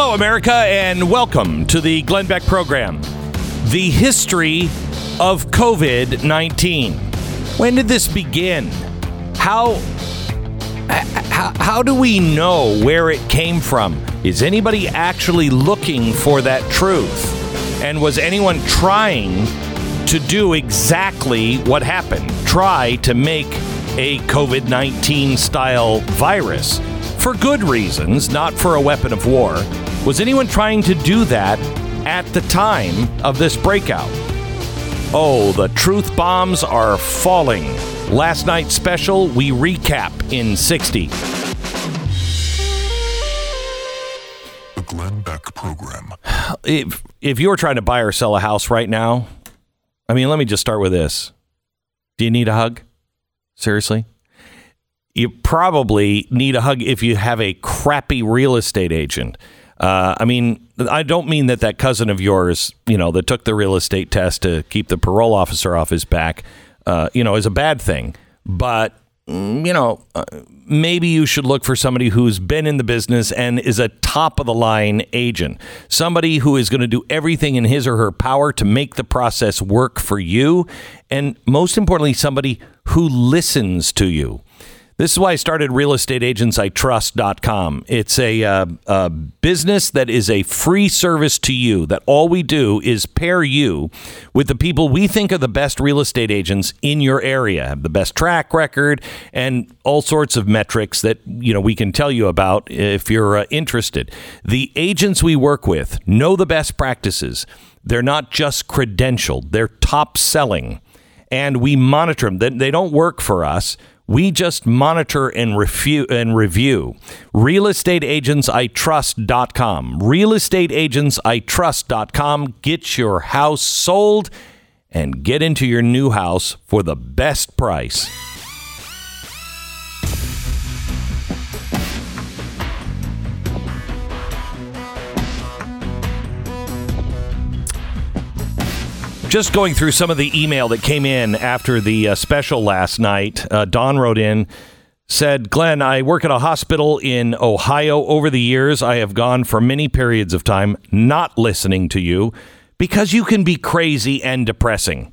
Hello, America, and welcome to the Glenn Beck program. The history of COVID 19. When did this begin? How, how, how do we know where it came from? Is anybody actually looking for that truth? And was anyone trying to do exactly what happened? Try to make a COVID 19 style virus? for good reasons, not for a weapon of war. Was anyone trying to do that at the time of this breakout? Oh, the truth bombs are falling. Last night's special, we recap in 60. The Glenn Beck Program. If, if you're trying to buy or sell a house right now, I mean, let me just start with this. Do you need a hug? Seriously? you probably need a hug if you have a crappy real estate agent. Uh, I mean, I don't mean that that cousin of yours, you know, that took the real estate test to keep the parole officer off his back, uh, you know, is a bad thing. But mm, you know, uh, maybe you should look for somebody who's been in the business and is a top of the line agent. Somebody who is going to do everything in his or her power to make the process work for you. And most importantly, somebody who listens to you. This is why I started realestateagentsitrust.com. It's a, uh, a business that is a free service to you, that all we do is pair you with the people we think are the best real estate agents in your area, have the best track record, and all sorts of metrics that you know we can tell you about if you're uh, interested. The agents we work with know the best practices. They're not just credentialed, they're top selling. And we monitor them. They don't work for us we just monitor and, review and review. RealestateAgentsITrust.com. RealestateAgentsITrust.com. Get your house sold and get into your new house for the best price. Just going through some of the email that came in after the uh, special last night. Uh, Don wrote in, said, Glenn, I work at a hospital in Ohio. Over the years, I have gone for many periods of time not listening to you because you can be crazy and depressing.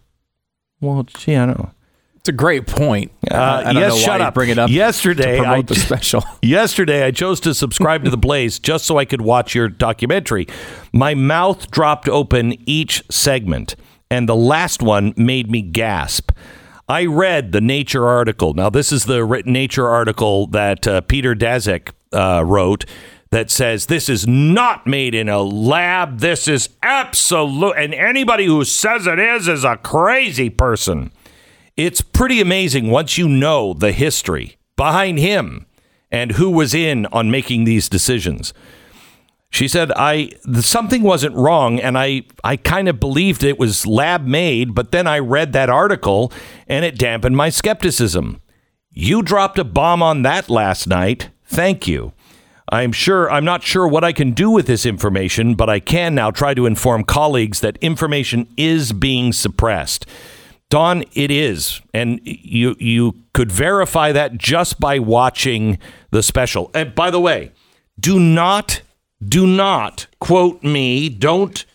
Well, gee, I don't know. It's a great point. Uh, I don't yes, know shut why up. bring it up. Yesterday, to promote I, the special. Yesterday, I chose to subscribe to the Blaze just so I could watch your documentary. My mouth dropped open each segment and the last one made me gasp. I read the Nature article. Now, this is the Nature article that uh, Peter Daszak uh, wrote that says this is not made in a lab. This is absolute, and anybody who says it is is a crazy person. It's pretty amazing once you know the history behind him and who was in on making these decisions. She said, I something wasn't wrong, and I, I kind of believed it was lab made, but then I read that article and it dampened my skepticism. You dropped a bomb on that last night. Thank you. I'm sure I'm not sure what I can do with this information, but I can now try to inform colleagues that information is being suppressed. Don, it is, and you you could verify that just by watching the special. And by the way, do not do not quote me. Don't,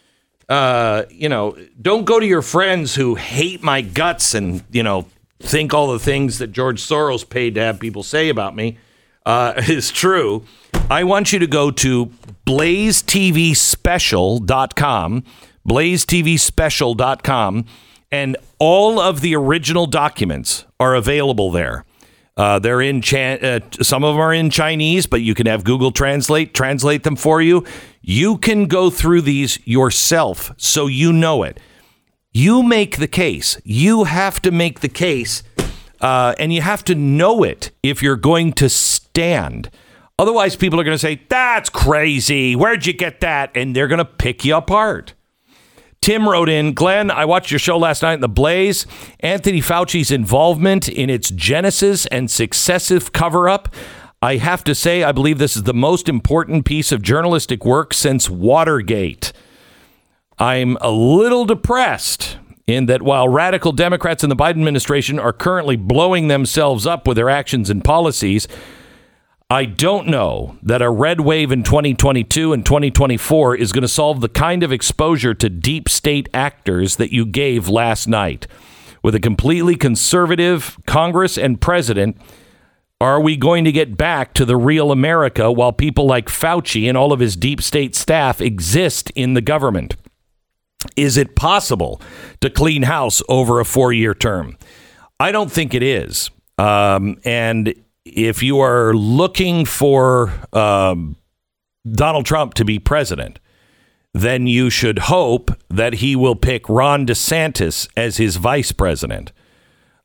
uh, you know, don't go to your friends who hate my guts and, you know, think all the things that George Soros paid to have people say about me uh, is true. I want you to go to blazetvspecial.com, blazetvspecial.com, and all of the original documents are available there. Uh, they're in uh, some of them are in Chinese, but you can have Google Translate translate them for you. You can go through these yourself, so you know it. You make the case. You have to make the case Uh, and you have to know it if you're going to stand. Otherwise, people are going to say, That's crazy. Where'd you get that? And they're going to pick you apart. Tim wrote in, Glenn, I watched your show last night in The Blaze. Anthony Fauci's involvement in its genesis and successive cover up. I have to say, I believe this is the most important piece of journalistic work since Watergate. I'm a little depressed in that while radical Democrats in the Biden administration are currently blowing themselves up with their actions and policies, I don't know that a red wave in 2022 and 2024 is going to solve the kind of exposure to deep state actors that you gave last night. With a completely conservative Congress and president, are we going to get back to the real America while people like Fauci and all of his deep state staff exist in the government? Is it possible to clean house over a four year term? I don't think it is. Um, and if you are looking for um, Donald Trump to be president, then you should hope that he will pick Ron DeSantis as his vice president.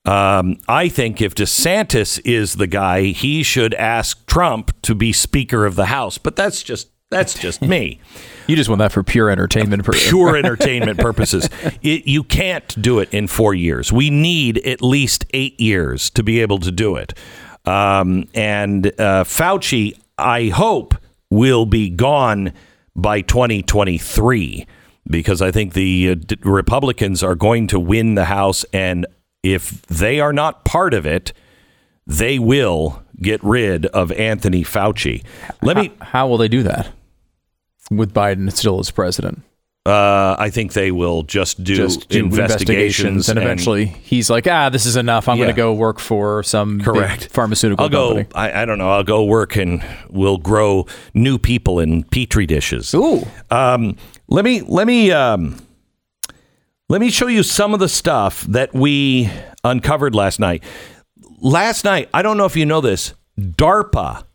Um, I think if DeSantis is the guy, he should ask Trump to be Speaker of the House. But that's just that's just me. you just want that for pure entertainment purposes. Pure entertainment purposes. It, you can't do it in four years. We need at least eight years to be able to do it. Um, and uh, Fauci, I hope, will be gone by 2023 because I think the uh, Republicans are going to win the House. And if they are not part of it, they will get rid of Anthony Fauci. Let me. How, how will they do that with Biden still as president? Uh, I think they will just do, just do investigations, investigations, and eventually and, he's like, ah, this is enough. I'm yeah. going to go work for some correct pharmaceutical I'll go, company. I, I, don't know. I'll go work and we'll grow new people in petri dishes. Ooh. Um, let me let me um, let me show you some of the stuff that we uncovered last night. Last night, I don't know if you know this, DARPA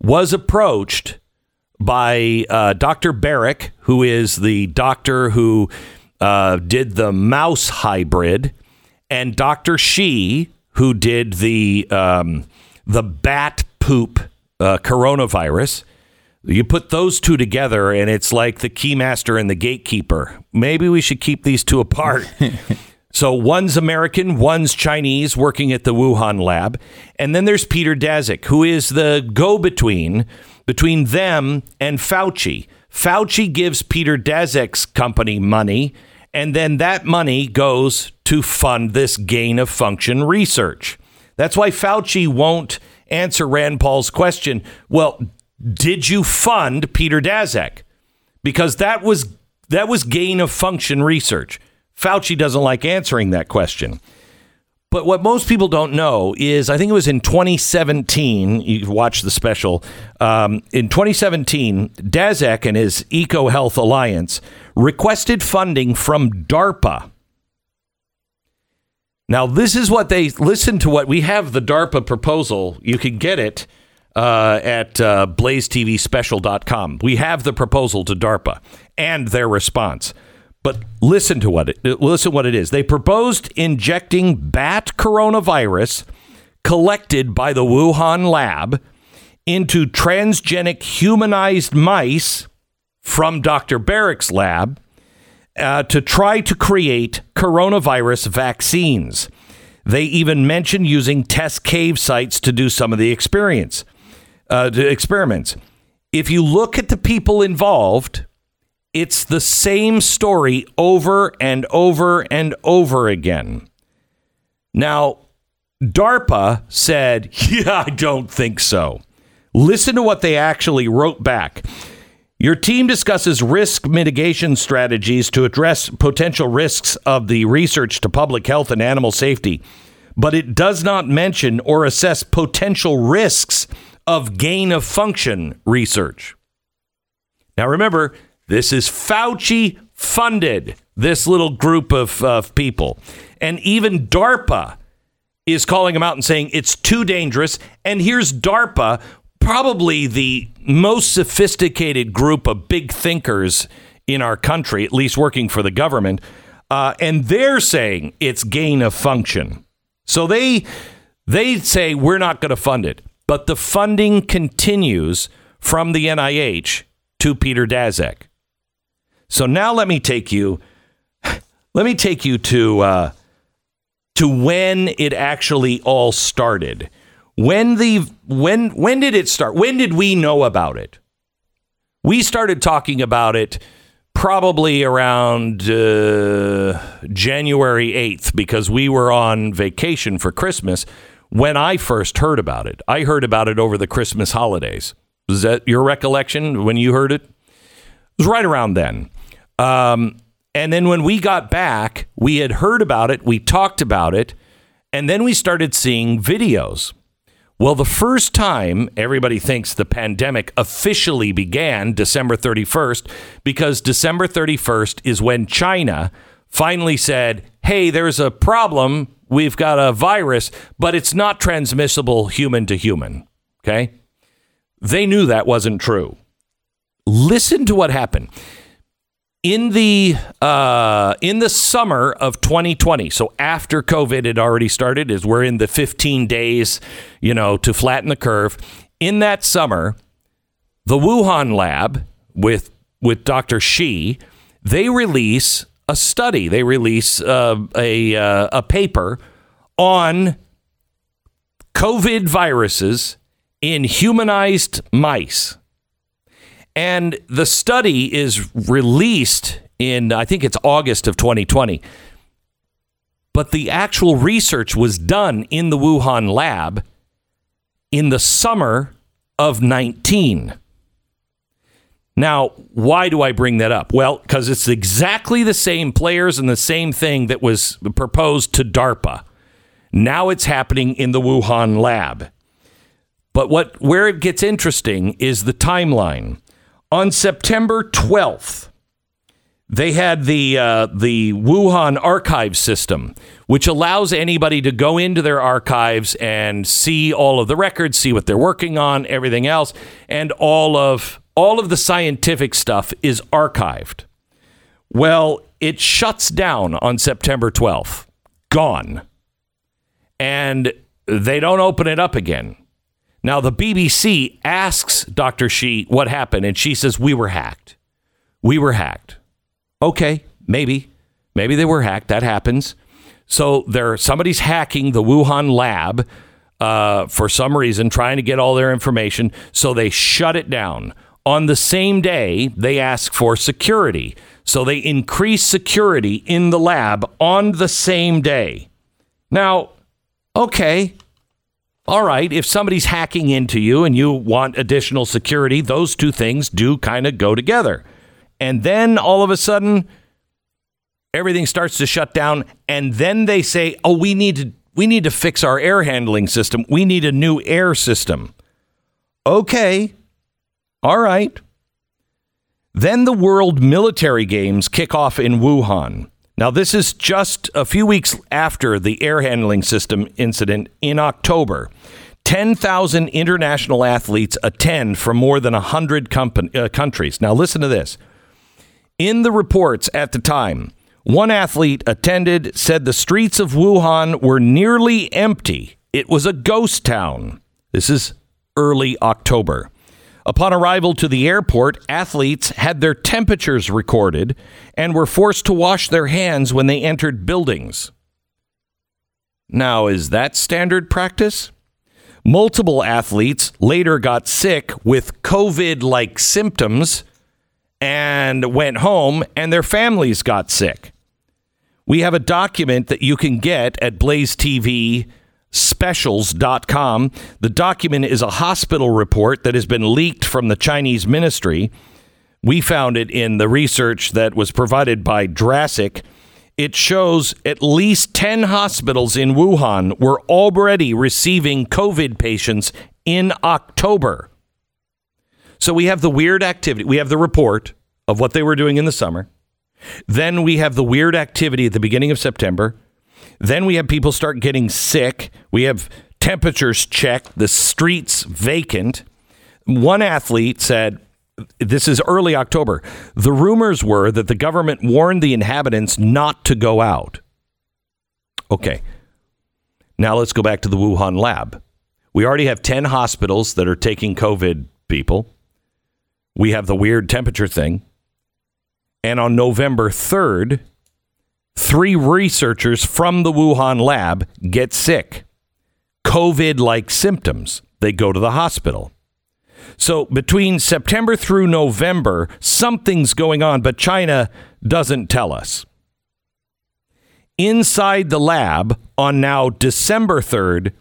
was approached by uh, Dr. Baric, who is the doctor who uh, did the mouse hybrid, and Dr. Shi, who did the um, the bat poop uh, coronavirus. You put those two together, and it's like the keymaster and the gatekeeper. Maybe we should keep these two apart. so one's American, one's Chinese, working at the Wuhan lab, and then there's Peter Daszak, who is the go-between between them and Fauci. Fauci gives Peter Daszak's company money, and then that money goes to fund this gain of function research. That's why Fauci won't answer Rand Paul's question. Well, did you fund Peter Daszak? Because that was that was gain of function research. Fauci doesn't like answering that question. But what most people don't know is I think it was in 2017, you watched the special. Um, in 2017, Daszak and his EcoHealth Alliance requested funding from DARPA. Now, this is what they listen to what we have the DARPA proposal. You can get it uh, at uh, blazetvspecial.com. We have the proposal to DARPA and their response. But listen to what it listen what it is. They proposed injecting bat coronavirus collected by the Wuhan lab into transgenic humanized mice from Dr. Baric's lab uh, to try to create coronavirus vaccines. They even mentioned using test cave sites to do some of the experience, uh, experiments. If you look at the people involved, it's the same story over and over and over again. Now, DARPA said, Yeah, I don't think so. Listen to what they actually wrote back. Your team discusses risk mitigation strategies to address potential risks of the research to public health and animal safety, but it does not mention or assess potential risks of gain of function research. Now, remember, this is Fauci funded, this little group of, of people. And even DARPA is calling them out and saying it's too dangerous. And here's DARPA, probably the most sophisticated group of big thinkers in our country, at least working for the government. Uh, and they're saying it's gain of function. So they They say we're not going to fund it, but the funding continues from the NIH to Peter Daszak. So now let me take you, let me take you to uh, to when it actually all started. When the when when did it start? When did we know about it? We started talking about it probably around uh, January 8th because we were on vacation for Christmas when I first heard about it. I heard about it over the Christmas holidays. Is that your recollection when you heard it? It was right around then. Um, and then when we got back, we had heard about it, we talked about it, and then we started seeing videos. Well, the first time everybody thinks the pandemic officially began December 31st, because December 31st is when China finally said, hey, there's a problem. We've got a virus, but it's not transmissible human to human. Okay? They knew that wasn't true. Listen to what happened in the uh, in the summer of 2020 so after covid had already started as we're in the 15 days you know to flatten the curve. In that summer the wuhan lab with with dr shi they release a study. They release uh, a uh, a paper on covid viruses in humanized mice and the study is released in, I think it's August of 2020. But the actual research was done in the Wuhan lab in the summer of 19. Now, why do I bring that up? Well, because it's exactly the same players and the same thing that was proposed to DARPA. Now it's happening in the Wuhan lab. But what where it gets interesting is the timeline. On September 12th, they had the uh, the Wuhan archive system, which allows anybody to go into their archives and see all of the records, see what they're working on, everything else, and all of all of the scientific stuff is archived. Well, it shuts down on September 12th. Gone. And they don't open it up again. Now, the BBC asks Dr. Shi what happened, and she says, We were hacked. We were hacked. Okay, maybe. Maybe they were hacked. That happens. So there, somebody's hacking the Wuhan lab uh, for some reason, trying to get all their information. So they shut it down. On the same day, they ask for security. So they increase security in the lab on the same day. Now, okay, all right, if somebody's hacking into you and you want additional security, those two things do kind of go together. And then all of a sudden, everything starts to shut down. And then they say, oh, we need to. We need to fix our air handling system. We need a new air system. Okay. All right. Then the World Military Games kick off in Wuhan. Now, this is just a few weeks after the air handling system incident in October. 10,000 international athletes attend from more than 100 company, uh, countries. Now, listen to this. In the reports at the time, one athlete attended said the streets of Wuhan were nearly empty. It was a ghost town. This is early October. Upon arrival to the airport, athletes had their temperatures recorded and were forced to wash their hands when they entered buildings. Now, is that standard practice? Multiple athletes later got sick with COVID like symptoms and went home, and their families got sick. We have a document that you can get at Blaze TV specials.com. The document is a hospital report that has been leaked from the Chinese ministry. We found it in the research that was provided by DRASTIC. It shows at least 10 hospitals in Wuhan were already receiving COVID patients in October. So we have the weird activity. We have the report of what they were doing in the summer. Then we have the weird activity at the beginning of September. Then we have people start getting sick. We have temperatures checked, the streets vacant. One athlete said, this is early October. The rumors were that the government warned the inhabitants not to go out. Okay. Now let's go back to the Wuhan lab. We already have 10 hospitals that are taking COVID people. We have the weird temperature thing. And on November 3rd, three researchers from the Wuhan lab get sick. COVID like symptoms. They go to the hospital. So between September through November, something's going on, but China doesn't tell us. Inside the lab on now December 3rd,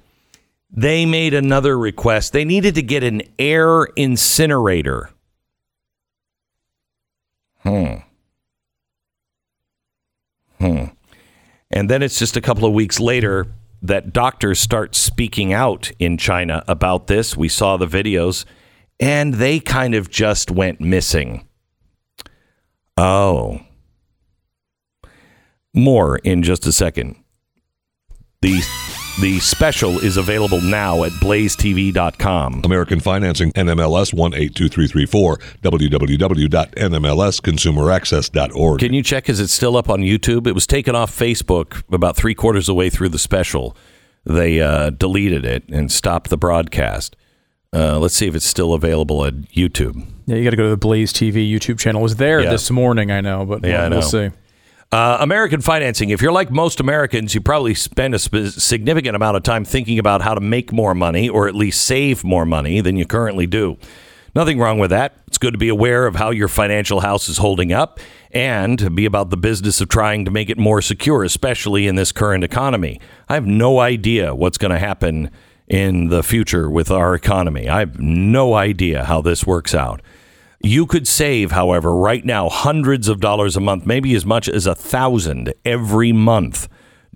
they made another request. They needed to get an air incinerator. Hmm. Hmm. And then it's just a couple of weeks later that doctors start speaking out in China about this. We saw the videos and they kind of just went missing. Oh. More in just a second. The the special is available now at blazetv.com. American Financing, NMLS 182334, www.nmlsconsumeraccess.org. Can you check? Is it still up on YouTube? It was taken off Facebook about three quarters of the way through the special. They uh, deleted it and stopped the broadcast. Uh, let's see if it's still available at YouTube. Yeah, you got to go to the Blaze TV YouTube channel. It was there yeah. this morning, I know, but yeah, we'll, I know. we'll see. Uh, American financing. If you're like most Americans, you probably spend a sp- significant amount of time thinking about how to make more money or at least save more money than you currently do. Nothing wrong with that. It's good to be aware of how your financial house is holding up and be about the business of trying to make it more secure, especially in this current economy. I have no idea what's going to happen in the future with our economy. I have no idea how this works out. You could save, however, right now hundreds of dollars a month, maybe as much as a thousand every month,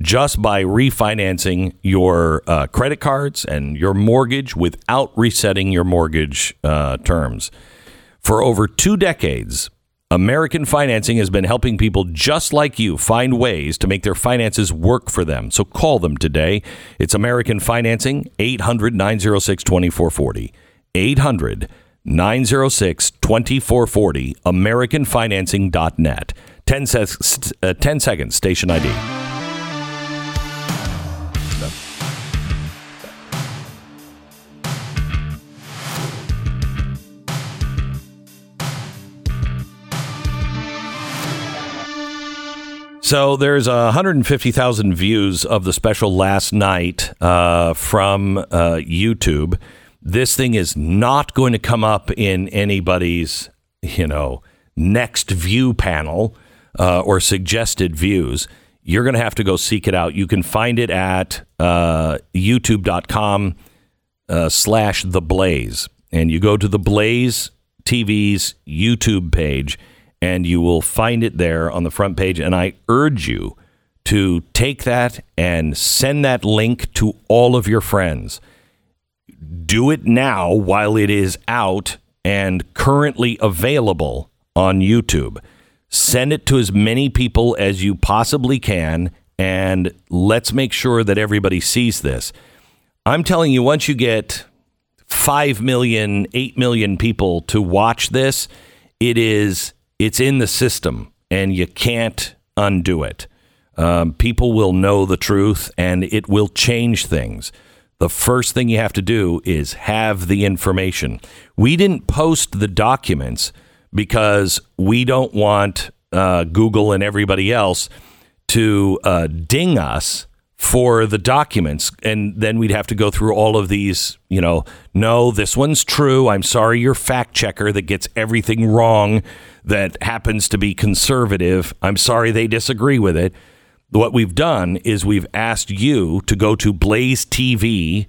just by refinancing your uh, credit cards and your mortgage without resetting your mortgage uh, terms. For over two decades, American Financing has been helping people just like you find ways to make their finances work for them. So call them today. It's American Financing, 800 906 2440. 800 906 2440, AmericanFinancing.net. 10, se- uh, 10 seconds, station ID. So there's 150,000 views of the special last night uh, from uh, YouTube. This thing is not going to come up in anybody's, you know, next view panel uh, or suggested views. You're going to have to go seek it out. You can find it at uh, youtube.com uh, slash the blaze. And you go to the Blaze TV's YouTube page and you will find it there on the front page. And I urge you to take that and send that link to all of your friends do it now while it is out and currently available on YouTube. Send it to as many people as you possibly can, and let's make sure that everybody sees this. I'm telling you, once you get 5 million, 8 million people to watch this, it is it's in the system and you can't undo it. Um, people will know the truth and it will change things the first thing you have to do is have the information. We didn't post the documents because we don't want uh, Google and everybody else to uh, ding us for the documents. And then we'd have to go through all of these, you know, no, this one's true. I'm sorry, your fact checker that gets everything wrong that happens to be conservative. I'm sorry they disagree with it what we've done is we've asked you to go to Blaze TV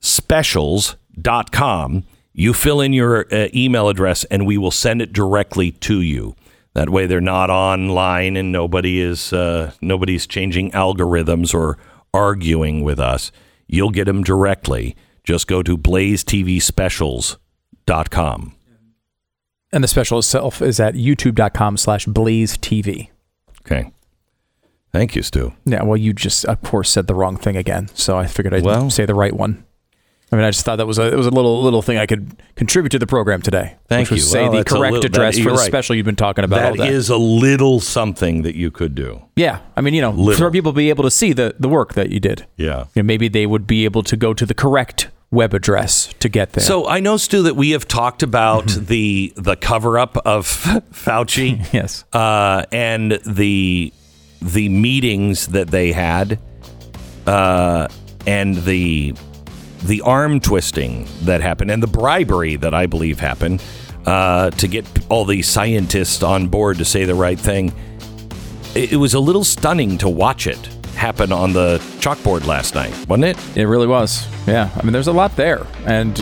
specials.com. You fill in your uh, email address and we will send it directly to you. That way they're not online and nobody is uh, nobody's changing algorithms or arguing with us. You'll get them directly. Just go to blazetvspecials.com. And the special itself is at youtube.com slash blaze TV. Okay. Thank you, Stu. Yeah, well, you just, of course, said the wrong thing again. So I figured I'd well, say the right one. I mean, I just thought that was a it was a little little thing I could contribute to the program today. Thank you. Say Well, the correct little- that- address for the right. special you've been talking about That is a little something that you could do. yeah, I mean, you know, Little. for people to be able to see the the work that you did. Yeah. You know, maybe they would be able to go to the correct web address to get there. So I know, Stu, that we have talked about the the cover up of Fauci. Yes. Uh, and the the meetings that they had, uh, and the the arm twisting that happened, and the bribery that I believe happened uh, to get all the scientists on board to say the right thing. It, it was a little stunning to watch it happen on the chalkboard last night, wasn't it? It really was. Yeah. I mean, there's a lot there, and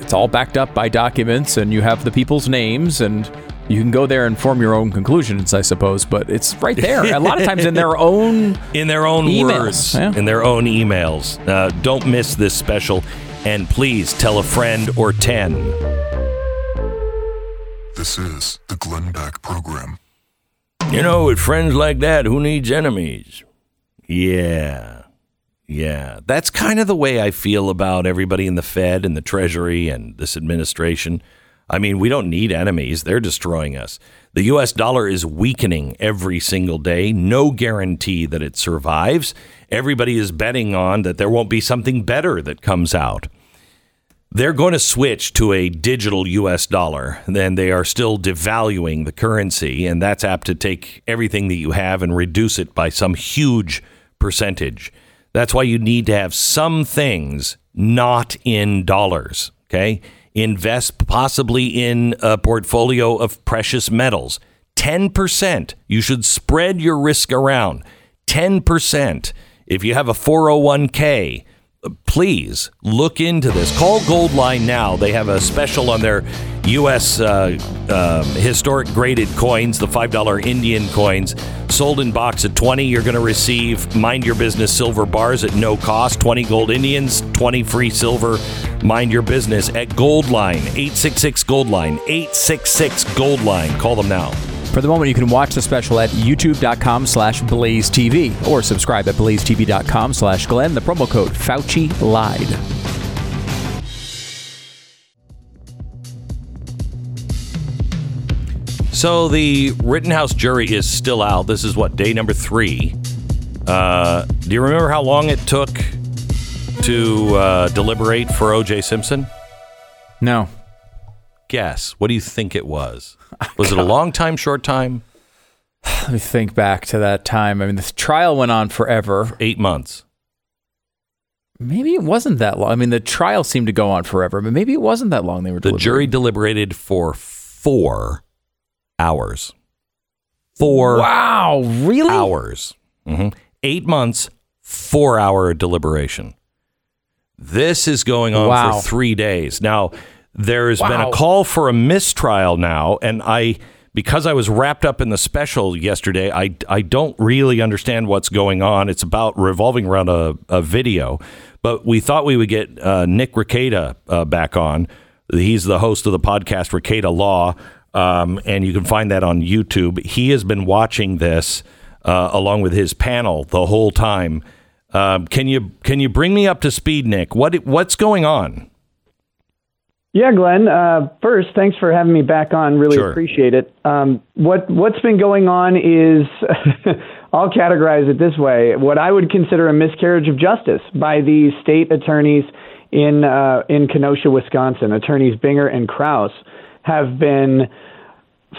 it's all backed up by documents, and you have the people's names, and you can go there and form your own conclusions, I suppose. But it's right there. a lot of times in their own. in their own Emails, words, yeah. in their own emails. Uh, don't miss this special, and please tell a friend or ten. This is the Glenn Beck Program. You know, with friends like that, who needs enemies? Yeah. Yeah. That's kind of the way I feel about everybody in the Fed and the Treasury and this administration. I mean, we don't need enemies. They're destroying us. The US dollar is weakening every single day. No guarantee that it survives. Everybody is betting on that there won't be something better that comes out they're going to switch to a digital US dollar. Then they are still devaluing the currency, and that's apt to take everything that you have and reduce it by some huge percentage. That's why you need to have some things not in dollars. Okay. Invest possibly in a portfolio of precious metals. 10%. You should spread your risk around. 10%. If you have a 401k, please look into this. Call Goldline now. They have a special on their U.S. Uh, um, historic graded coins, the $5 Indian coins, sold in box at 20. You're going to receive Mind Your Business silver bars at no cost. 20 gold Indians, 20 free silver. Mind Your Business at Goldline, 866 Goldline, 866 Goldline. Call them now. For the moment, you can watch the special at youtube.com slash blaze TV or subscribe at blazetv.com slash Glenn. The promo code Fauci lied. So the Rittenhouse jury is still out. This is what day number three. Uh, do you remember how long it took to uh, deliberate for O.J. Simpson? No. Guess. What do you think it was? Was it a long time, short time? Let me think back to that time. I mean, the trial went on forever. Eight months. Maybe it wasn't that long. I mean, the trial seemed to go on forever, but maybe it wasn't that long they were The jury deliberated for four hours. Four Wow, really? hours. hmm Eight months, four hour deliberation. This is going on Wow. for three days. Now, there's been a call for a mistrial now, and I, because I was wrapped up in the special yesterday, I, I don't really understand what's going on. It's about revolving around a, a video, but we thought we would get uh, Nick Rekieta uh, back on. He's the host of the podcast Rekieta Law, um, and you can find that on YouTube. He has been watching this uh, along with his panel the whole time. Um, can you can you bring me up to speed, Nick? What what's going on? Yeah, Glenn. Uh, first, thanks for having me back on. Really Sure. appreciate it. Um, what what's been going on is, I'll categorize it this way: what I would consider a miscarriage of justice by the state attorneys in uh, in Kenosha, Wisconsin. Attorneys Binger and Kraus have been,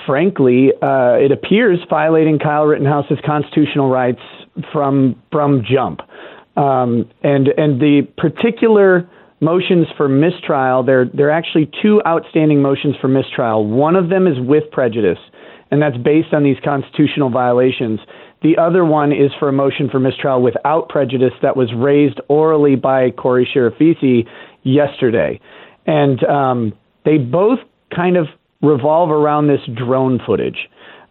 frankly, uh, it appears violating Kyle Rittenhouse's constitutional rights from from jump. Um, and and the particular motions for mistrial, there there are actually two outstanding motions for mistrial. One of them is with prejudice, and that's based on these constitutional violations. The other one is for a motion for mistrial without prejudice that was raised orally by Corey Chirafisi yesterday, and um, they both kind of revolve around this drone footage.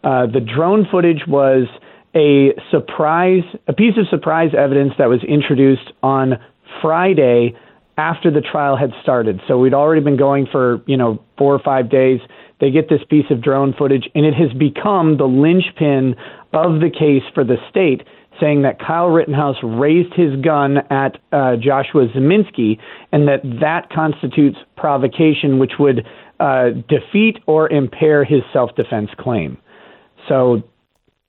Uh, the drone footage was a surprise, a piece of surprise evidence that was introduced on Friday after the trial had started. So we'd already been going for, you know, four or five days. They get this piece of drone footage, and it has become the linchpin of the case for the state saying that Kyle Rittenhouse raised his gun at uh, Joshua Ziminski and that that constitutes provocation, which would uh, defeat or impair his self defense claim. So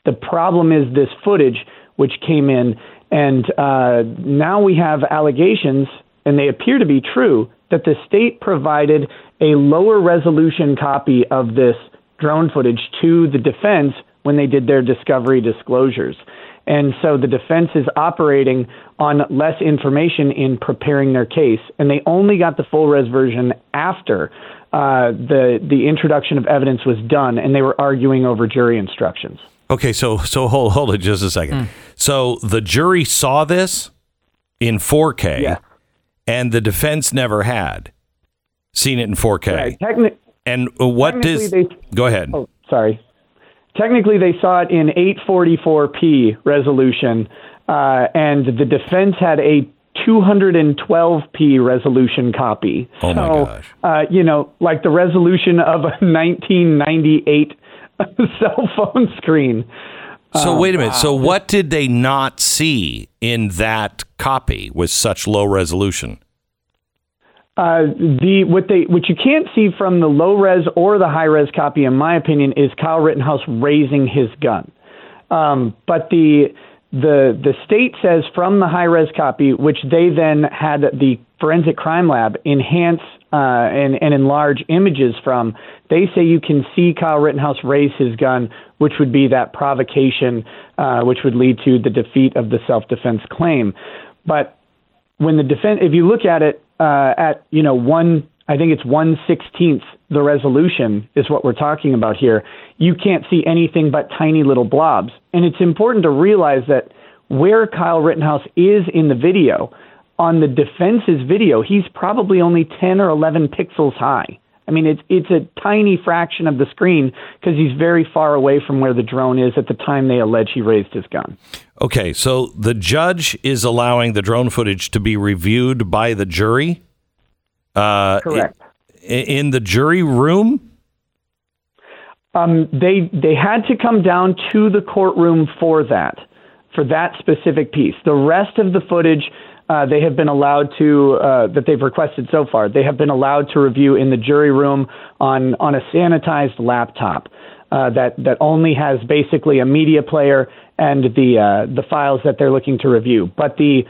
the problem is this footage which came in, and uh, now we have allegations, and they appear to be true, that the state provided a lower resolution copy of this drone footage to the defense when they did their discovery disclosures. And so the defense is operating on less information in preparing their case, and they only got the full res version after uh, the the introduction of evidence was done, and they were arguing over jury instructions. Okay, so so hold hold it just a second. Hmm. So the jury saw this in 4K, Yeah. And the defense never had seen it in 4K. Right. Techni- And what does? They- Go ahead. Oh, sorry. Technically, they saw it in 844p resolution, uh, and the defense had a 212p resolution copy. Oh, my so, gosh. Uh, you know, like the resolution of a 1998 cell phone screen. So wait a minute. So what did they not see in that copy with such low resolution? Uh, the what they what you can't see from the low res or the high res copy, in my opinion, is Kyle Rittenhouse raising his gun. Um, but the the the state says from the high res copy, which they then had the forensic crime lab enhance uh, and, and enlarge images from, they say you can see Kyle Rittenhouse raise his gun, which would be that provocation, uh, which would lead to the defeat of the self defense claim. But when the defense, if you look at it uh, at you know one, I think it's one sixteenth the resolution is what we're talking about here. You can't see anything but tiny little blobs, and it's important to realize that where Kyle Rittenhouse is in the video, on the defense's video, he's probably only ten or eleven pixels high. I mean, it's it's a tiny fraction of the screen because he's very far away from where the drone is at the time they allege he raised his gun. Okay, so the judge is allowing the drone footage to be reviewed by the jury. Uh, Correct. i- in the jury room. Um, they they had to come down to the courtroom for that, for that specific piece. The rest of the footage uh, they have been allowed to uh, that they've requested so far. They have been allowed to review in the jury room on on a sanitized laptop uh, that that only has basically a media player and the uh, the files that they're looking to review. But the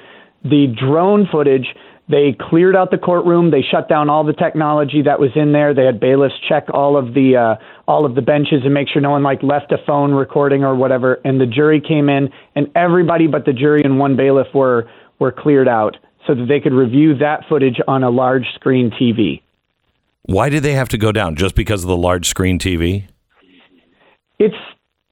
the drone footage they cleared out the courtroom. They shut down all the technology that was in there. They had bailiffs check all of the uh, all of the benches and make sure no one like left a phone recording or whatever. And the jury came in, and everybody but the jury and one bailiff were were cleared out so that they could review that footage on a large screen TV. Why did they have to go down? Just because of the large screen TV? It's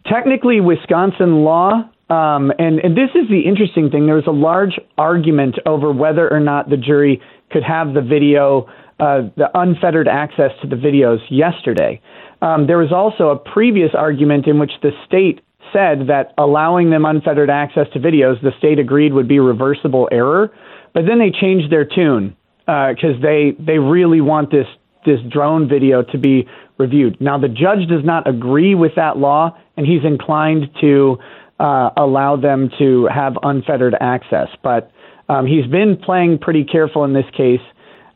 technically Wisconsin law. Um, and, and this is the interesting thing. There was a large argument over whether or not the jury could have the video, uh, the unfettered access to the videos yesterday. Um, there was also a previous argument in which the state said that allowing them unfettered access to videos, the state agreed would be reversible error. But then they changed their tune because they they really want this this drone video to be reviewed. Now the judge does not agree with that law, and he's inclined to uh, allow them to have unfettered access. But um, he's been playing pretty careful in this case,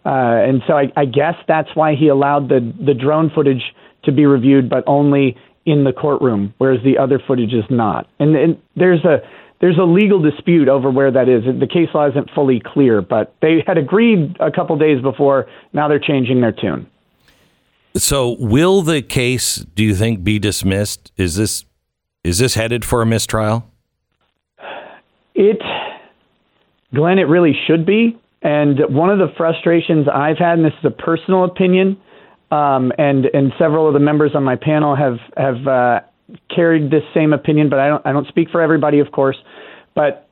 uh, and so I, I guess that's why he allowed the the drone footage to be reviewed, but only in the courtroom, whereas the other footage is not. And, and there's a there's a legal dispute over where that is. The case law isn't fully clear, but they had agreed a couple days before. Now they're changing their tune. So, will the case, do you think, be dismissed? Is this is this headed for a mistrial? It, Glenn, it really should be. And one of the frustrations I've had, and this is a personal opinion, um, and and several of the members on my panel have have uh, carried this same opinion, but I don't I don't speak for everybody, of course. But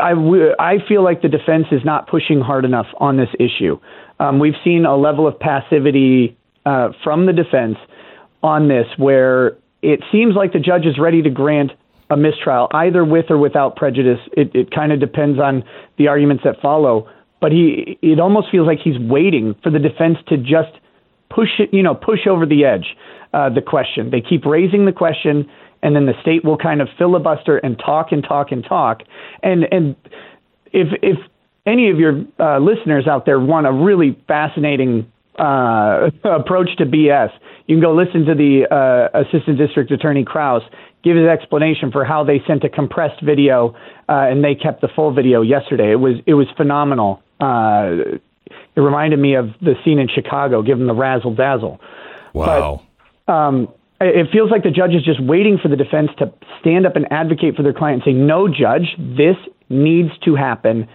I, w- I feel like the defense is not pushing hard enough on this issue. Um, we've seen a level of passivity uh, from the defense on this where it seems like the judge is ready to grant a mistrial, either with or without prejudice. It, it kind of depends on the arguments that follow. But he, it almost feels like he's waiting for the defense to just push it, you know, push over the edge uh, the question. They keep raising the question, and then the state will kind of filibuster and talk and talk and talk. And and if if any of your uh, listeners out there want a really fascinating uh, approach to BS, you can go listen to the uh, Assistant District Attorney Kraus give his explanation for how they sent a compressed video uh, and they kept the full video yesterday. It was it was phenomenal. Uh, it reminded me of the scene in Chicago, given the razzle dazzle. Wow. But, um, it feels like the judge is just waiting for the defense to stand up and advocate for their client and say, no, judge, this needs to happen.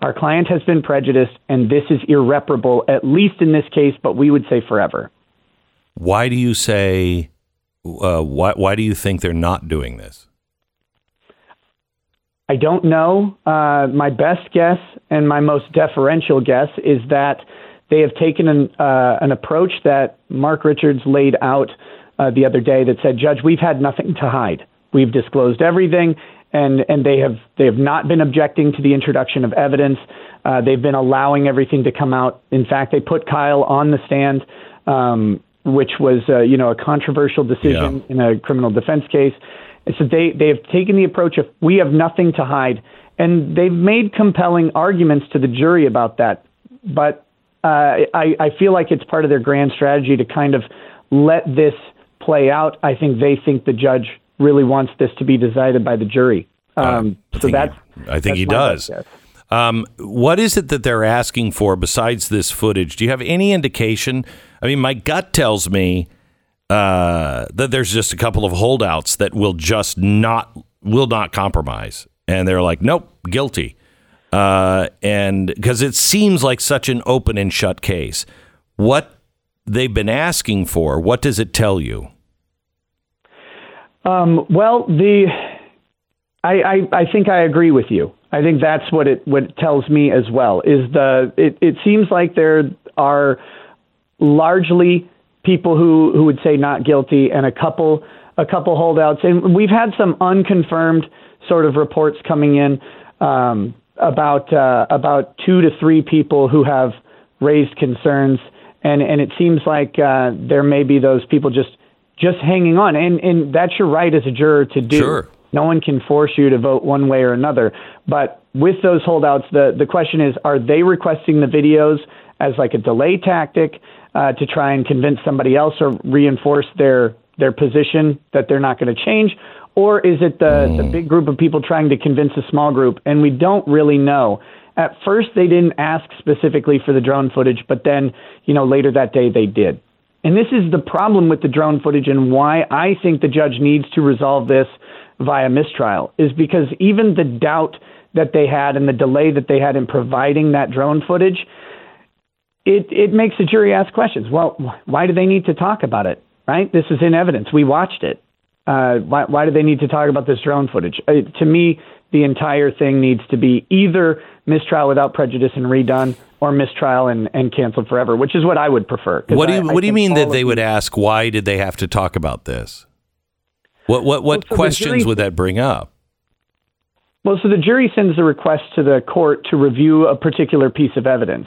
Our client has been prejudiced, and this is irreparable, at least in this case, but we would say forever. Why do you say, uh, why, why do you think they're not doing this? I don't know. Uh, my best guess and my most deferential guess is that they have taken an, uh, an approach that Mark Richards laid out uh, the other day that said, Judge, we've had nothing to hide. We've disclosed everything, and, and they have they have not been objecting to the introduction of evidence. Uh, they've been allowing everything to come out. In fact, they put Kyle on the stand, um, which was uh, you know a controversial decision Yeah. in a criminal defense case. And so they they have taken the approach of we have nothing to hide, and they've made compelling arguments to the jury about that. But uh, I, I feel like it's part of their grand strategy to kind of let this play out. I think they think the judge really wants this to be decided by the jury. Um, I so think that's he- I think that's he does. Um, what is it that they're asking for besides this footage? Do you have any indication? I mean, my gut tells me uh, that there's just a couple of holdouts that will just not will not compromise, and they're like, nope, guilty. Uh, and because it seems like such an open and shut case, what they've been asking for, what does it tell you? Um, well, the I, I I think I agree with you. I think that's what it what it tells me as well. Is the it, it seems like there are largely people who who would say not guilty and a couple a couple holdouts. And we've had some unconfirmed sort of reports coming in um, about uh, about two to three people who have raised concerns. And and it seems like uh, there may be those people just just hanging on. And and that's your right as a juror to do. Sure. no one can force you to vote one way or another. But with those holdouts, the, the question is are they requesting the videos as like a delay tactic uh, to try and convince somebody else or reinforce their, their position that they're not going to change? Or is it the, the big group of people trying to convince a small group? And we don't really know. At first, they didn't ask specifically for the drone footage, but then, you know, later that day they did. And this is the problem with the drone footage and why I think the judge needs to resolve this via mistrial is because even the doubt that they had and the delay that they had in providing that drone footage, it, it makes the jury ask questions. Well, why do they need to talk about it? Right? This is in evidence. We watched it. Uh, why, why do they need to talk about this drone footage? Uh, to me, the entire thing needs to be either mistrial without prejudice and redone, or mistrial and, and canceled forever, which is what I would prefer. What do you I- I What do you mean that they would ask? Why did they have to talk about this? What what what so questions jury- would that bring up? Well, so the jury sends a request to the court to review a particular piece of evidence,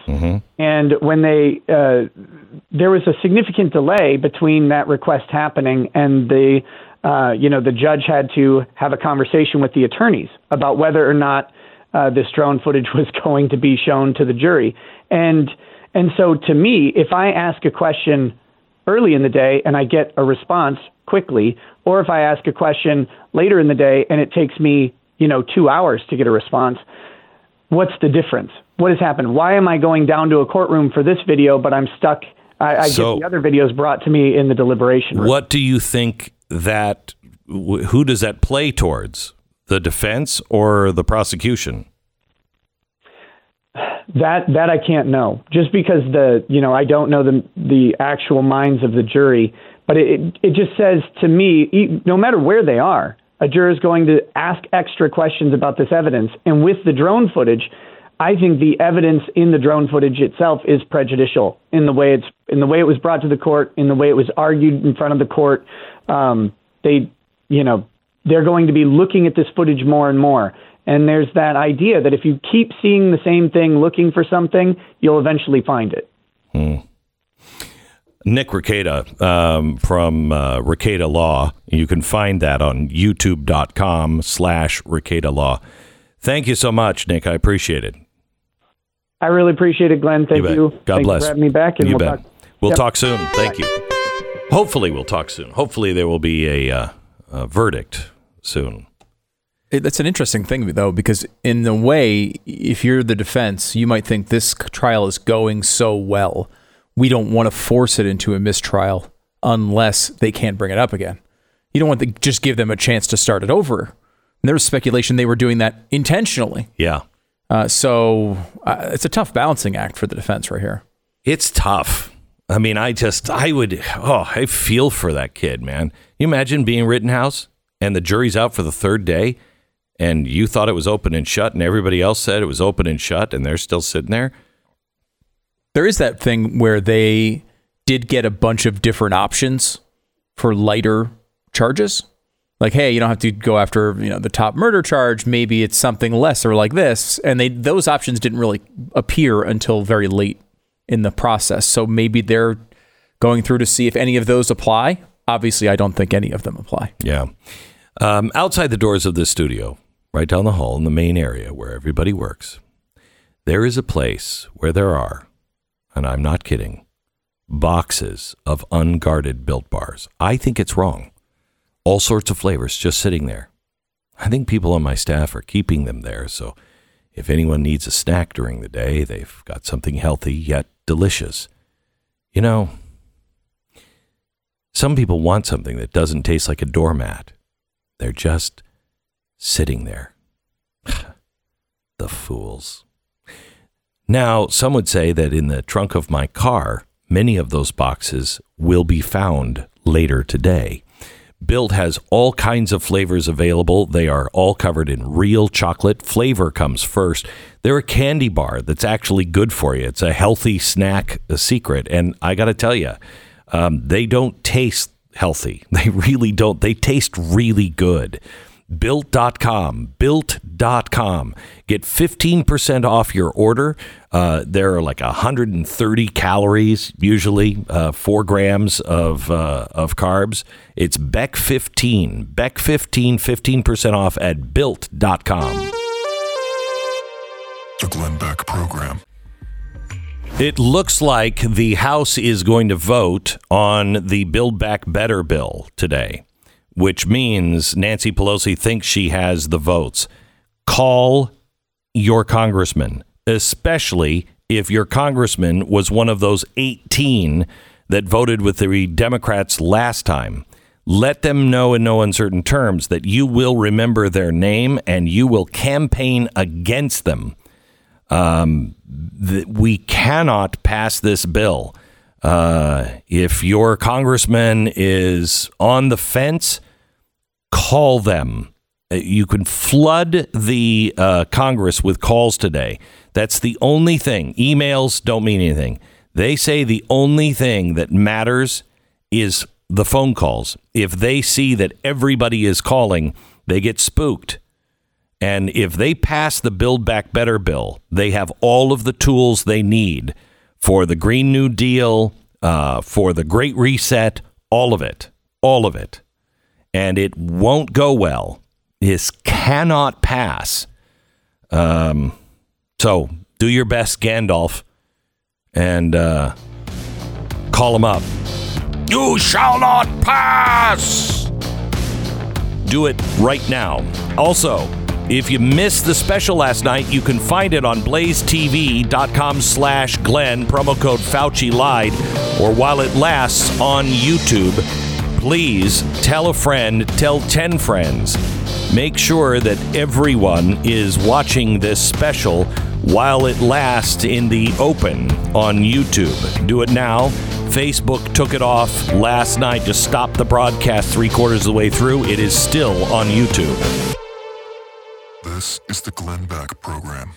and when they uh, there was a significant delay between that request happening and the uh, you know the judge had to have a conversation with the attorneys about whether or not uh, this drone footage was going to be shown to the jury, and and so to me, if I ask a question early in the day and I get a response quickly, or if I ask a question later in the day and it takes me, you know, two hours to get a response, what's the difference? What has happened? Why am I going down to a courtroom for this video, but I'm stuck? I, I So- get the other videos brought to me in the deliberation room. What do you think that? Who does that play towards? The defense or the prosecution? That that I can't know, just because the you know I don't know the the actual minds of the jury, but it it just says to me, no matter where they are, a juror is going to ask extra questions about this evidence, and with the drone footage, I think the evidence in the drone footage itself is prejudicial in the way it's in the way it was brought to the court, in the way it was argued in front of the court. Um, they, you know, they're going to be looking at this footage more and more. And there's that idea that if you keep seeing the same thing, looking for something, you'll eventually find it. Nick Rekieta um, from uh, Rekieta Law. You can find that on youtube.com slash Rekieta Law. Thank you so much, Nick. I appreciate it. I really appreciate it, Glenn. Thank bet. you. God Thank bless. You for having me back, and you we'll bet. talk. We'll Yep. talk soon. Thank you. Hopefully, we'll talk soon. Hopefully, there will be a, uh, a verdict soon. It, that's an interesting thing, though, because in a way, if you're the defense, you might think this trial is going so well, we don't want to force it into a mistrial unless they can't bring it up again. You don't want to just give them a chance to start it over. And there was speculation they were doing that intentionally. Yeah. Uh, so uh, it's a tough balancing act for the defense right here. It's tough. I mean, I just, I would, oh, I feel for that kid, man. You imagine being Rittenhouse and the jury's out for the third day and you thought it was open and shut and everybody else said it was open and shut and they're still sitting there? There is that thing where they did get a bunch of different options for lighter charges. Like, hey, you don't have to go after you know the top murder charge. Maybe it's something lesser like this, and they those options didn't really appear until very late in the process. So maybe they're going through to see if any of those apply. Obviously, I don't think any of them apply. Yeah. Um, outside the doors of this studio, right down the hall in the main area where everybody works, there is a place where there are, and I'm not kidding, boxes of unguarded built bars. I think it's wrong. All sorts of flavors just sitting there. I think people on my staff are keeping them there, so if anyone needs a snack during the day, they've got something healthy yet delicious. You know, some people want something that doesn't taste like a doormat. They're just sitting there. the fools. Now, some would say that in the trunk of my car, many of those boxes will be found later today. Built has all kinds of flavors available. They are all covered in real chocolate. Flavor comes first. They're a candy bar that's actually good for you. It's a healthy snack a secret. And I got to tell you, um, they don't taste healthy. They really don't. They taste really good. Built.com, built.com. Get 15% off your order. Uh, there are like 130 calories, usually uh, four grams of, uh, of carbs. It's Beck 15. Beck 15, 15% off at built.com. The Glenn Beck Program. It looks like the House is going to vote on the Build Back Better bill today, which means Nancy Pelosi thinks she has the votes. Call your congressman, especially if your congressman was one of those 18 that voted with the Democrats last time. Let them know in no uncertain terms that you will remember their name and you will campaign against them um, th- we cannot pass this bill. Uh, if your congressman is on the fence, call them. Uh, You can flood the uh, Congress with calls today. That's the only thing. Emails don't mean anything. They say the only thing that matters is the phone calls. If they see that everybody is calling, they get spooked. And if they pass the Build Back Better bill, they have all of the tools they need for the Green New Deal, uh, for the Great Reset, all of it, all of it. And it won't go well. This cannot pass. Um, so do your best, Gandalf, and uh, call him up. You shall not pass. Do it right now. Also, if you missed the special last night, you can find it on blazetv.com slash Glenn, promo code Fauci lied, or while it lasts on YouTube. Please tell a friend, tell 10 friends. Make sure that everyone is watching this special while it lasts in the open on YouTube. Do it now. Facebook took it off last night, just stopped the broadcast three quarters of the way through. It is still on YouTube. This is the Glenn Beck Program.